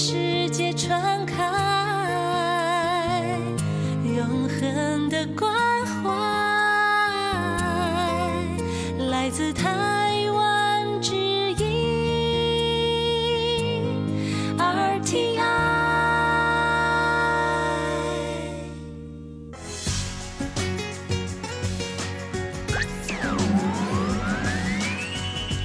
是。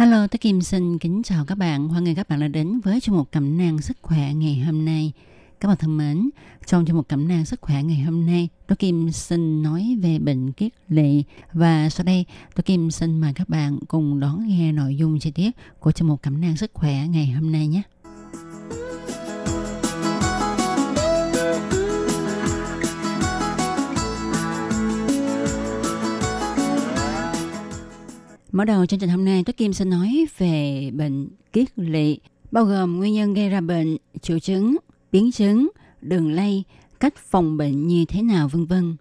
Hello, tôi Kim xin kính chào các bạn. Hoan nghênh các bạn đã đến với chương mục cẩm nang sức khỏe ngày hôm nay. Các bạn thân mến, trong chương mục cẩm nang sức khỏe ngày hôm nay, tôi Kim xin nói về bệnh kiết lỵ và sau đây tôi Kim xin mời các bạn cùng đón nghe nội dung chi tiết của chương mục cẩm nang sức khỏe ngày hôm nay nhé. Mở đầu chương trình hôm nay, tôi Kim sẽ nói về bệnh kiết lỵ, bao gồm nguyên nhân gây ra bệnh, triệu chứng, biến chứng, đường lây, cách phòng bệnh như thế nào vân vân.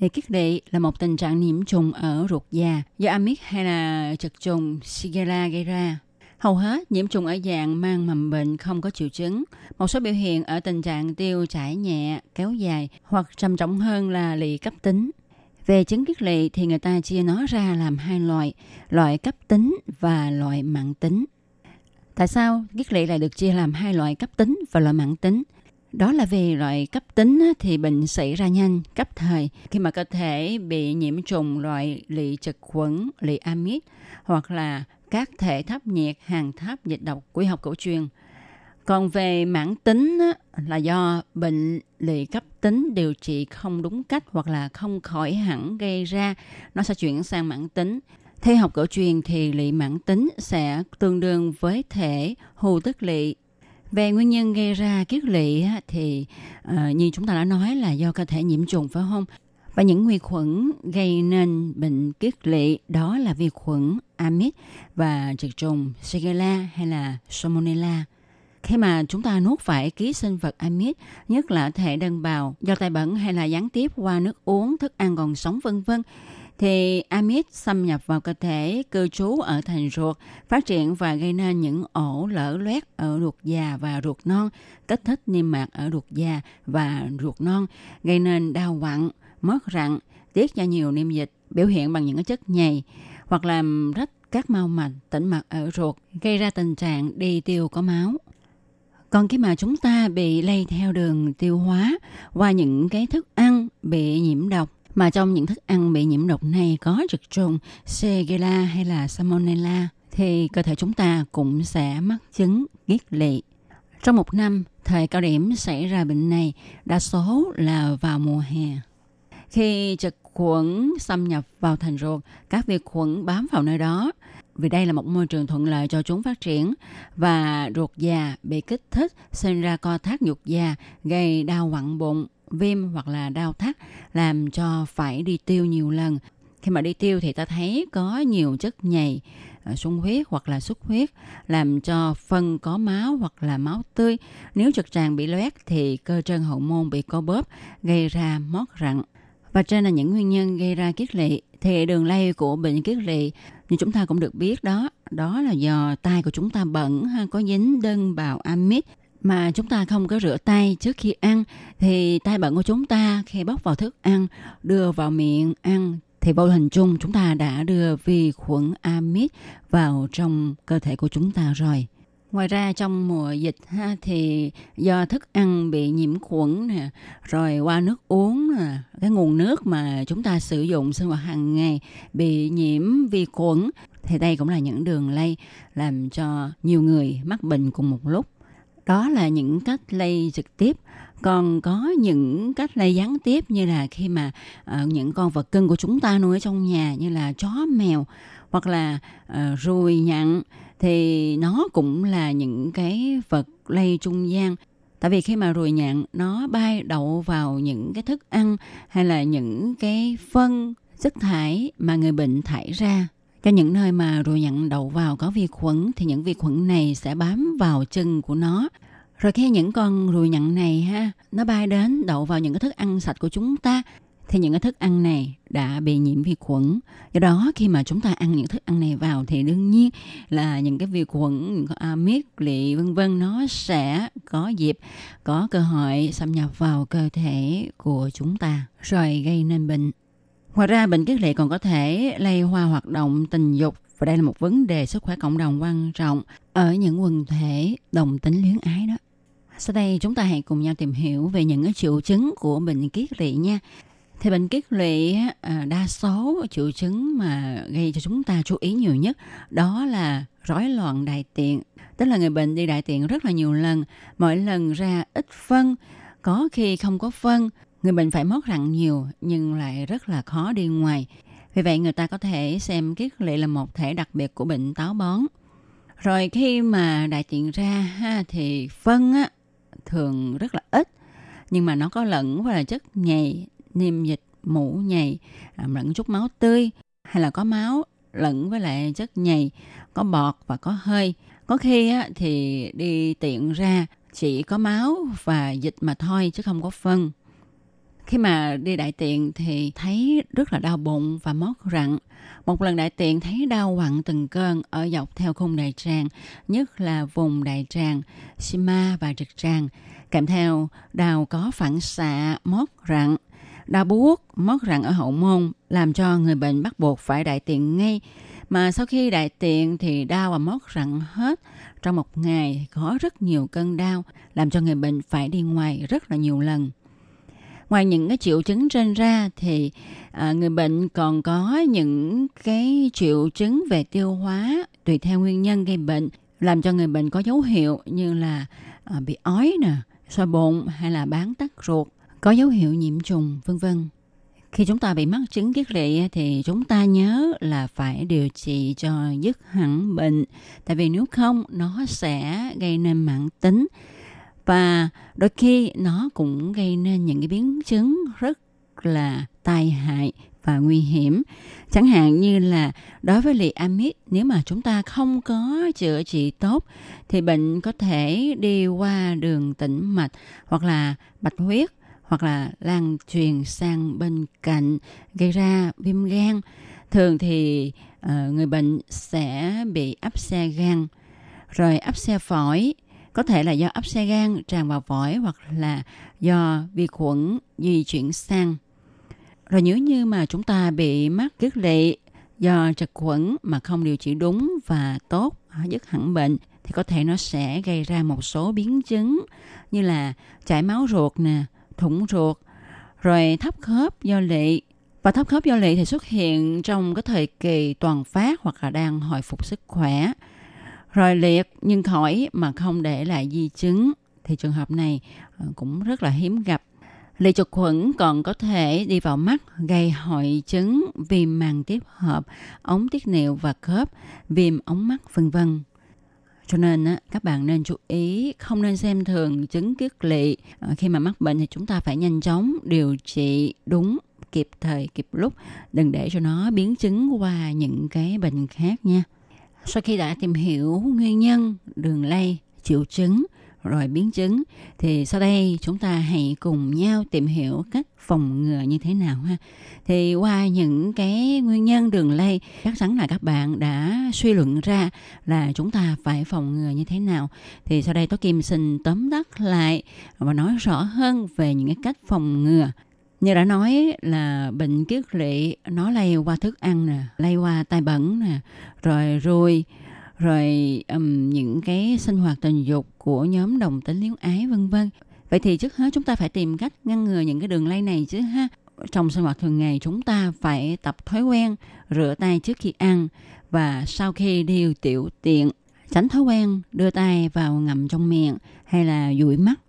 Thì kiết lỵ là một tình trạng nhiễm trùng ở ruột già do amit hay là trực trùng Shigella gây ra. Hầu hết nhiễm trùng ở dạng mang mầm bệnh không có triệu chứng. Một số biểu hiện ở tình trạng tiêu chảy nhẹ, kéo dài hoặc trầm trọng hơn là lỵ cấp tính. Về chứng kiết lỵ thì người ta chia nó ra làm hai loại, loại cấp tính và loại mạng tính. Tại sao kiết lỵ lại được chia làm hai loại cấp tính và loại mạng tính? Đó là vì loại cấp tính thì bệnh xảy ra nhanh, cấp thời khi mà cơ thể bị nhiễm trùng loại lỵ trực khuẩn, lỵ amid hoặc là các thể thấp nhiệt, hàng thấp dịch độc của học cổ truyền. Còn về mãn tính á, là do bệnh lì cấp tính điều trị không đúng cách hoặc là không khỏi hẳn gây ra, nó sẽ chuyển sang mãn tính. Theo học cổ truyền thì lị mãn tính sẽ tương đương với thể hù tức lị. Về nguyên nhân gây ra kiết lị thì uh, như chúng ta đã nói là do cơ thể nhiễm trùng phải không? Và những vi khuẩn gây nên bệnh kiết lị đó là vi khuẩn amid và trực trùng Shigella hay là Salmonella khi mà chúng ta nuốt phải ký sinh vật amid, nhất là thể đơn bào do tay bẩn hay là gián tiếp qua nước uống, thức ăn còn sống vân vân thì amid xâm nhập vào cơ thể cư trú ở thành ruột, phát triển và gây nên những ổ lở loét ở ruột già và ruột non, kích thích niêm mạc ở ruột già và ruột non, gây nên đau quặn, mất rặn, tiết ra nhiều niêm dịch, biểu hiện bằng những cái chất nhầy hoặc làm rách các mao mạch, tĩnh mạch ở ruột, gây ra tình trạng đi tiêu có máu. Còn khi mà chúng ta bị lây theo đường tiêu hóa qua những cái thức ăn bị nhiễm độc mà trong những thức ăn bị nhiễm độc này có trực trùng Shigella hay là Salmonella thì cơ thể chúng ta cũng sẽ mắc chứng kiết lỵ. Trong một năm, thời cao điểm xảy ra bệnh này đa số là vào mùa hè. Khi trực khuẩn xâm nhập vào thành ruột, các vi khuẩn bám vào nơi đó vì đây là một môi trường thuận lợi cho chúng phát triển và ruột già bị kích thích, sinh ra co thắt ruột già, gây đau quặn bụng, viêm hoặc là đau thắt, làm cho phải đi tiêu nhiều lần. Khi mà đi tiêu thì ta thấy có nhiều chất nhầy ờ, sung huyết hoặc là xuất huyết, làm cho phân có máu hoặc là máu tươi. Nếu trực tràng bị loét thì cơ trơn hậu môn bị co bóp, gây ra mót rặn. Và trên là những nguyên nhân gây ra kiết lỵ thì đường lây của bệnh kiết lỵ như chúng ta cũng được biết đó đó là do tay của chúng ta bẩn ha, có dính đơn bào amid mà chúng ta không có rửa tay trước khi ăn, thì tay bẩn của chúng ta khi bóc vào thức ăn, đưa vào miệng ăn, thì vô hình chung chúng ta đã đưa vi khuẩn amid vào trong cơ thể của chúng ta rồi. Ngoài ra trong mùa dịch ha thì do thức ăn bị nhiễm khuẩn nè, rồi qua nước uống nè, cái nguồn nước mà chúng ta sử dụng sinh hoạt hàng ngày bị nhiễm vi khuẩn thì đây cũng là những đường lây làm cho nhiều người mắc bệnh cùng một lúc. Đó là những cách lây trực tiếp còn có những cách lây gián tiếp như là khi mà uh, những con vật cưng của chúng ta nuôi ở trong nhà như là chó mèo hoặc là uh, ruồi nhặn thì nó cũng là những cái vật lây trung gian. Tại vì khi mà ruồi nhạn nó bay đậu vào những cái thức ăn hay là những cái phân, chất thải mà người bệnh thải ra, cho những nơi mà ruồi nhặn đậu vào có vi khuẩn, thì những vi khuẩn này sẽ bám vào chân của nó. Rồi khi những con ruồi nhặn này ha, nó bay đến đậu vào những cái thức ăn sạch của chúng ta thì những cái thức ăn này đã bị nhiễm vi khuẩn. Do đó khi mà chúng ta ăn những thức ăn này vào thì đương nhiên là những cái vi khuẩn, những cái amic, lị vân vân nó sẽ có dịp có cơ hội xâm nhập vào cơ thể của chúng ta rồi gây nên bệnh. Ngoài ra bệnh kiết lị còn có thể lây qua hoạt động tình dục và đây là một vấn đề sức khỏe cộng đồng quan trọng ở những quần thể đồng tính luyến ái đó. Sau đây chúng ta hãy cùng nhau tìm hiểu về những cái triệu chứng của bệnh kiết lỵ nha. Thì bệnh kiết lụy à, đa số triệu chứng mà gây cho chúng ta chú ý nhiều nhất đó là rối loạn đại tiện. Tức là người bệnh đi đại tiện rất là nhiều lần, mỗi lần ra ít phân, có khi không có phân, người bệnh phải mót rặn nhiều nhưng lại rất là khó đi ngoài. Vì vậy người ta có thể xem kiết lỵ là một thể đặc biệt của bệnh táo bón. Rồi khi mà đại tiện ra ha, thì phân á, thường rất là ít nhưng mà nó có lẫn với là chất nhầy niêm dịch mũ nhầy à, lẫn chút máu tươi hay là có máu lẫn với lại chất nhầy có bọt và có hơi. Có khi á, thì đi tiện ra chỉ có máu và dịch mà thôi chứ không có phân. Khi mà đi đại tiện thì thấy rất là đau bụng và mót rặn. Một lần đại tiện thấy đau quặn từng cơn ở dọc theo khung đại tràng nhất là vùng đại tràng sima và trực tràng. Kèm theo đau có phản xạ mót rặn đau buốt, mất rặn ở hậu môn làm cho người bệnh bắt buộc phải đại tiện ngay. Mà sau khi đại tiện thì đau và mất rặn hết. Trong một ngày có rất nhiều cơn đau làm cho người bệnh phải đi ngoài rất là nhiều lần. Ngoài những cái triệu chứng trên ra thì à, người bệnh còn có những cái triệu chứng về tiêu hóa tùy theo nguyên nhân gây bệnh làm cho người bệnh có dấu hiệu như là à, bị ói nè, soi bụng hay là bán tắc ruột có dấu hiệu nhiễm trùng, vân vân. Khi chúng ta bị mắc chứng kiết lỵ thì chúng ta nhớ là phải điều trị cho dứt hẳn bệnh. Tại vì nếu không nó sẽ gây nên mãn tính và đôi khi nó cũng gây nên những cái biến chứng rất là tai hại và nguy hiểm. Chẳng hạn như là đối với liệt amid, nếu mà chúng ta không có chữa trị tốt thì bệnh có thể đi qua đường tĩnh mạch hoặc là bạch huyết hoặc là lan truyền sang bên cạnh gây ra viêm gan. Thường thì uh, người bệnh sẽ bị áp xe gan, rồi áp xe phổi, có thể là do áp xe gan tràn vào phổi hoặc là do vi khuẩn di chuyển sang. Rồi nếu như mà chúng ta bị mắc kiết lỵ do trực khuẩn mà không điều trị đúng và tốt dứt hẳn bệnh thì có thể nó sẽ gây ra một số biến chứng như là chảy máu ruột nè, thủng ruột, rồi thấp khớp do lị. Và thấp khớp do lị thì xuất hiện trong cái thời kỳ toàn phát hoặc là đang hồi phục sức khỏe. Rồi liệt nhưng khỏi mà không để lại di chứng thì trường hợp này ờ, cũng rất là hiếm gặp. Lị trực khuẩn còn có thể đi vào mắt gây hội chứng viêm màng tiếp hợp, ống tiết niệu và khớp, viêm ống mắt vân vân. Cho nên á, các bạn nên chú ý không nên xem thường chứng kiết lỵ. À, ờ, khi mà mắc bệnh thì chúng ta phải nhanh chóng điều trị đúng kịp thời kịp lúc đừng để cho nó biến chứng qua những cái bệnh khác nha. Sau khi đã tìm hiểu nguyên nhân, đường lây, triệu chứng rồi biến chứng. Thì sau đây chúng ta hãy cùng nhau tìm hiểu cách phòng ngừa như thế nào ha. Thì qua những cái nguyên nhân đường lây, chắc chắn là các bạn đã suy luận ra là chúng ta phải phòng ngừa như thế nào. Thì sau đây tôi kim xin tóm tắt lại và nói rõ hơn về những cái cách phòng ngừa. Như đã nói là bệnh kiết lỵ, nó lây qua thức ăn nè, lây qua tai bẩn nè, rồi ruồi rồi um, những cái sinh hoạt tình dục của nhóm đồng tính luyến ái vân vân. Vậy thì trước hết chúng ta phải tìm cách ngăn ngừa những cái đường lây này chứ ha. Trong sinh hoạt thường ngày chúng ta phải tập thói quen rửa tay trước khi ăn và sau khi đi tiểu tiện tránh thói quen đưa tay vào ngậm trong miệng hay là dụi mắt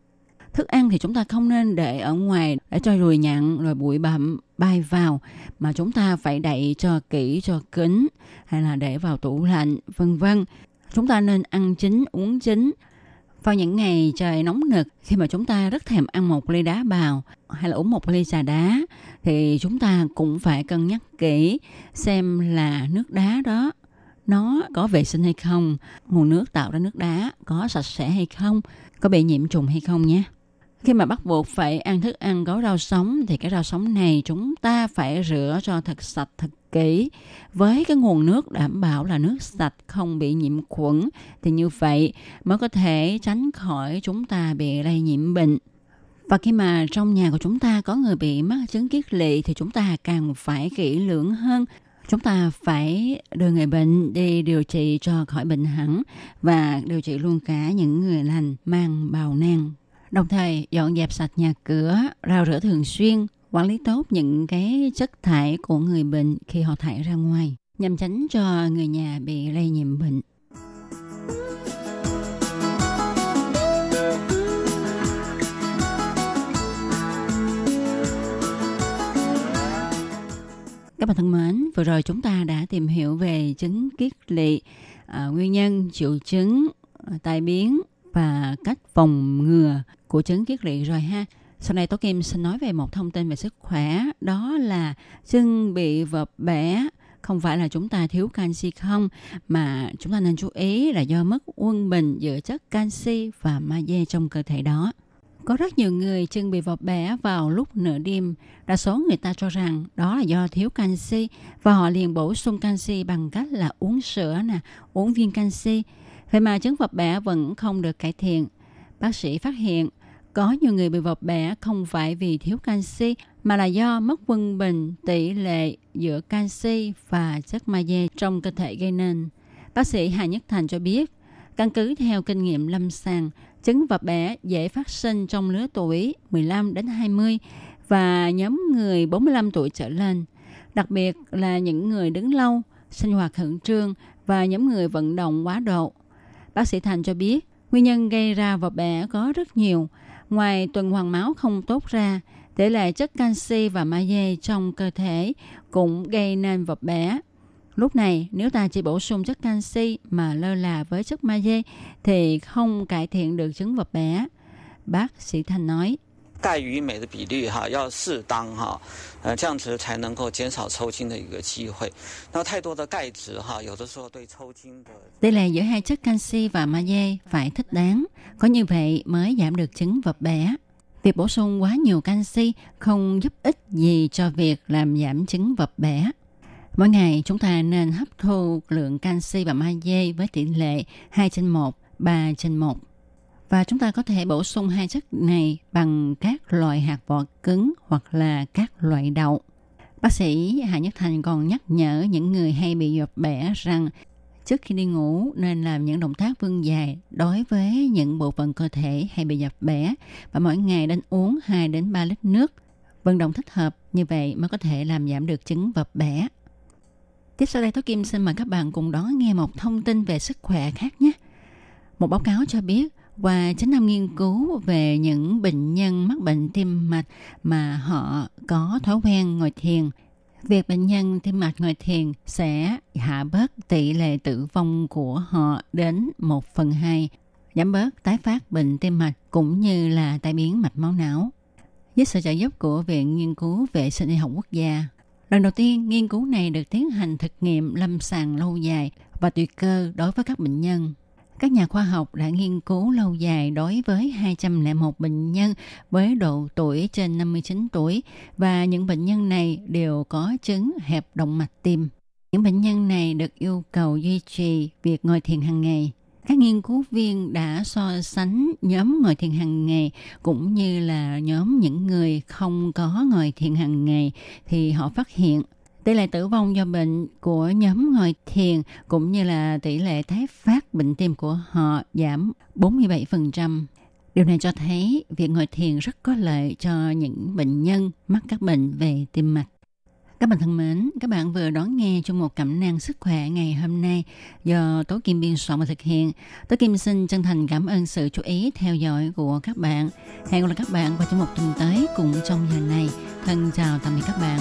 thức ăn thì chúng ta không nên để ở ngoài để cho ruồi nhặn rồi bụi bặm bay vào mà chúng ta phải đậy cho kỹ cho kín hay là để vào tủ lạnh vân vân chúng ta nên ăn chín uống chín Vào những ngày trời nóng nực, khi mà chúng ta rất thèm ăn một ly đá bào hay là uống một ly trà đá, thì chúng ta cũng phải cân nhắc kỹ xem là nước đá đó nó có vệ sinh hay không, nguồn nước tạo ra nước đá có sạch sẽ hay không, có bị nhiễm trùng hay không nhé. Khi mà bắt buộc phải ăn thức ăn có rau sống thì cái rau sống này chúng ta phải rửa cho thật sạch, thật kỹ với cái nguồn nước đảm bảo là nước sạch, không bị nhiễm khuẩn thì như vậy mới có thể tránh khỏi chúng ta bị lây nhiễm bệnh. Và khi mà trong nhà của chúng ta có người bị mắc chứng kiết lỵ thì chúng ta càng phải kỹ lưỡng hơn chúng ta phải đưa người bệnh đi điều trị cho khỏi bệnh hẳn và điều trị luôn cả những người lành mang bào nang. Đồng thời dọn dẹp sạch nhà cửa, rào rửa thường xuyên, quản lý tốt những cái chất thải của người bệnh khi họ thải ra ngoài nhằm tránh cho người nhà bị lây nhiễm bệnh. Các bạn thân mến, vừa rồi chúng ta đã tìm hiểu về chứng kiết lỵ, à, nguyên nhân, triệu chứng, à, tai biến và cách phòng ngừa của chứng kiết lỵ rồi ha. Sau này Tố Kim xin nói về một thông tin về sức khỏe, đó là chân bị vợp bẻ không phải là chúng ta thiếu canxi không mà chúng ta nên chú ý là do mất quân bình giữa chất canxi và magie trong cơ thể đó. Có rất nhiều người chân bị vọt bẻ vào lúc nửa đêm. Đa số người ta cho rằng đó là do thiếu canxi và họ liền bổ sung canxi bằng cách là uống sữa nè, uống viên canxi. Vậy mà chứng vọt bẻ vẫn không được cải thiện. Bác sĩ phát hiện có nhiều người bị vọt bẻ không phải vì thiếu canxi mà là do mất quân bình tỷ lệ giữa canxi và chất magie trong cơ thể gây nên. Bác sĩ Hà Nhất Thành cho biết, căn cứ theo kinh nghiệm lâm sàng, Chứng vập bẻ dễ phát sinh trong lứa tuổi 15 đến 20 và nhóm người 45 tuổi trở lên, đặc biệt là những người đứng lâu, sinh hoạt khẩn trương và nhóm người vận động quá độ. Bác sĩ Thành cho biết, nguyên nhân gây ra vập bẻ có rất nhiều. Ngoài tuần hoàn máu không tốt ra, tỷ lệ chất canxi và magie trong cơ thể cũng gây nên vập bẻ. Lúc này, nếu ta chỉ bổ sung chất canxi mà lơ là với chất magie thì không cải thiện được chứng vật bé. Bác sĩ Thành nói. 钙与镁的比例哈要适当哈，呃，这样子才能够减少抽筋的一个机会。那太多的钙质哈，有的时候对抽筋的。Tỷ lệ giữa hai chất canxi và magie phải thích đáng, có như vậy mới giảm được chứng vật bé. Việc bổ sung quá nhiều canxi không giúp ích gì cho việc làm giảm chứng vật bé. Mỗi ngày chúng ta nên hấp thu lượng canxi và magie với tỷ lệ 2 trên 1, 3 trên 1. Và chúng ta có thể bổ sung hai chất này bằng các loại hạt vỏ cứng hoặc là các loại đậu. Bác sĩ Hà Nhất Thành còn nhắc nhở những người hay bị dập bẻ rằng trước khi đi ngủ nên làm những động tác vươn dài đối với những bộ phận cơ thể hay bị dập bẻ và mỗi ngày nên uống 2 đến 3 lít nước. Vận động thích hợp như vậy mới có thể làm giảm được chứng vập bẻ. Tiếp sau đây Tố Kim xin mời các bạn cùng đón nghe một thông tin về sức khỏe khác nhé. Một báo cáo cho biết qua chín năm nghiên cứu về những bệnh nhân mắc bệnh tim mạch mà họ có thói quen ngồi thiền, việc bệnh nhân tim mạch ngồi thiền sẽ hạ bớt tỷ lệ tử vong của họ đến 1 phần 2, giảm bớt tái phát bệnh tim mạch cũng như là tai biến mạch máu não. Với sự trợ giúp của Viện Nghiên cứu Vệ sinh Y học Quốc gia, Lần đầu tiên, nghiên cứu này được tiến hành thực nghiệm lâm sàng lâu dài và tùy cơ đối với các bệnh nhân. Các nhà khoa học đã nghiên cứu lâu dài đối với 201 bệnh nhân với độ tuổi trên 59 tuổi và những bệnh nhân này đều có chứng hẹp động mạch tim. Những bệnh nhân này được yêu cầu duy trì việc ngồi thiền hàng ngày các nghiên cứu viên đã so sánh nhóm ngồi thiền hàng ngày cũng như là nhóm những người không có ngồi thiền hàng ngày thì họ phát hiện tỷ lệ tử vong do bệnh của nhóm ngồi thiền cũng như là tỷ lệ tái phát bệnh tim của họ giảm 47%. Điều này cho thấy việc ngồi thiền rất có lợi cho những bệnh nhân mắc các bệnh về tim mạch. Các bạn thân mến, các bạn vừa đón nghe trong một cẩm năng sức khỏe ngày hôm nay do Tố Kim biên soạn và thực hiện. Tố Kim xin chân thành cảm ơn sự chú ý theo dõi của các bạn. Hẹn gặp lại các bạn vào trong một tuần tới cùng trong giờ này. Thân chào tạm biệt các bạn.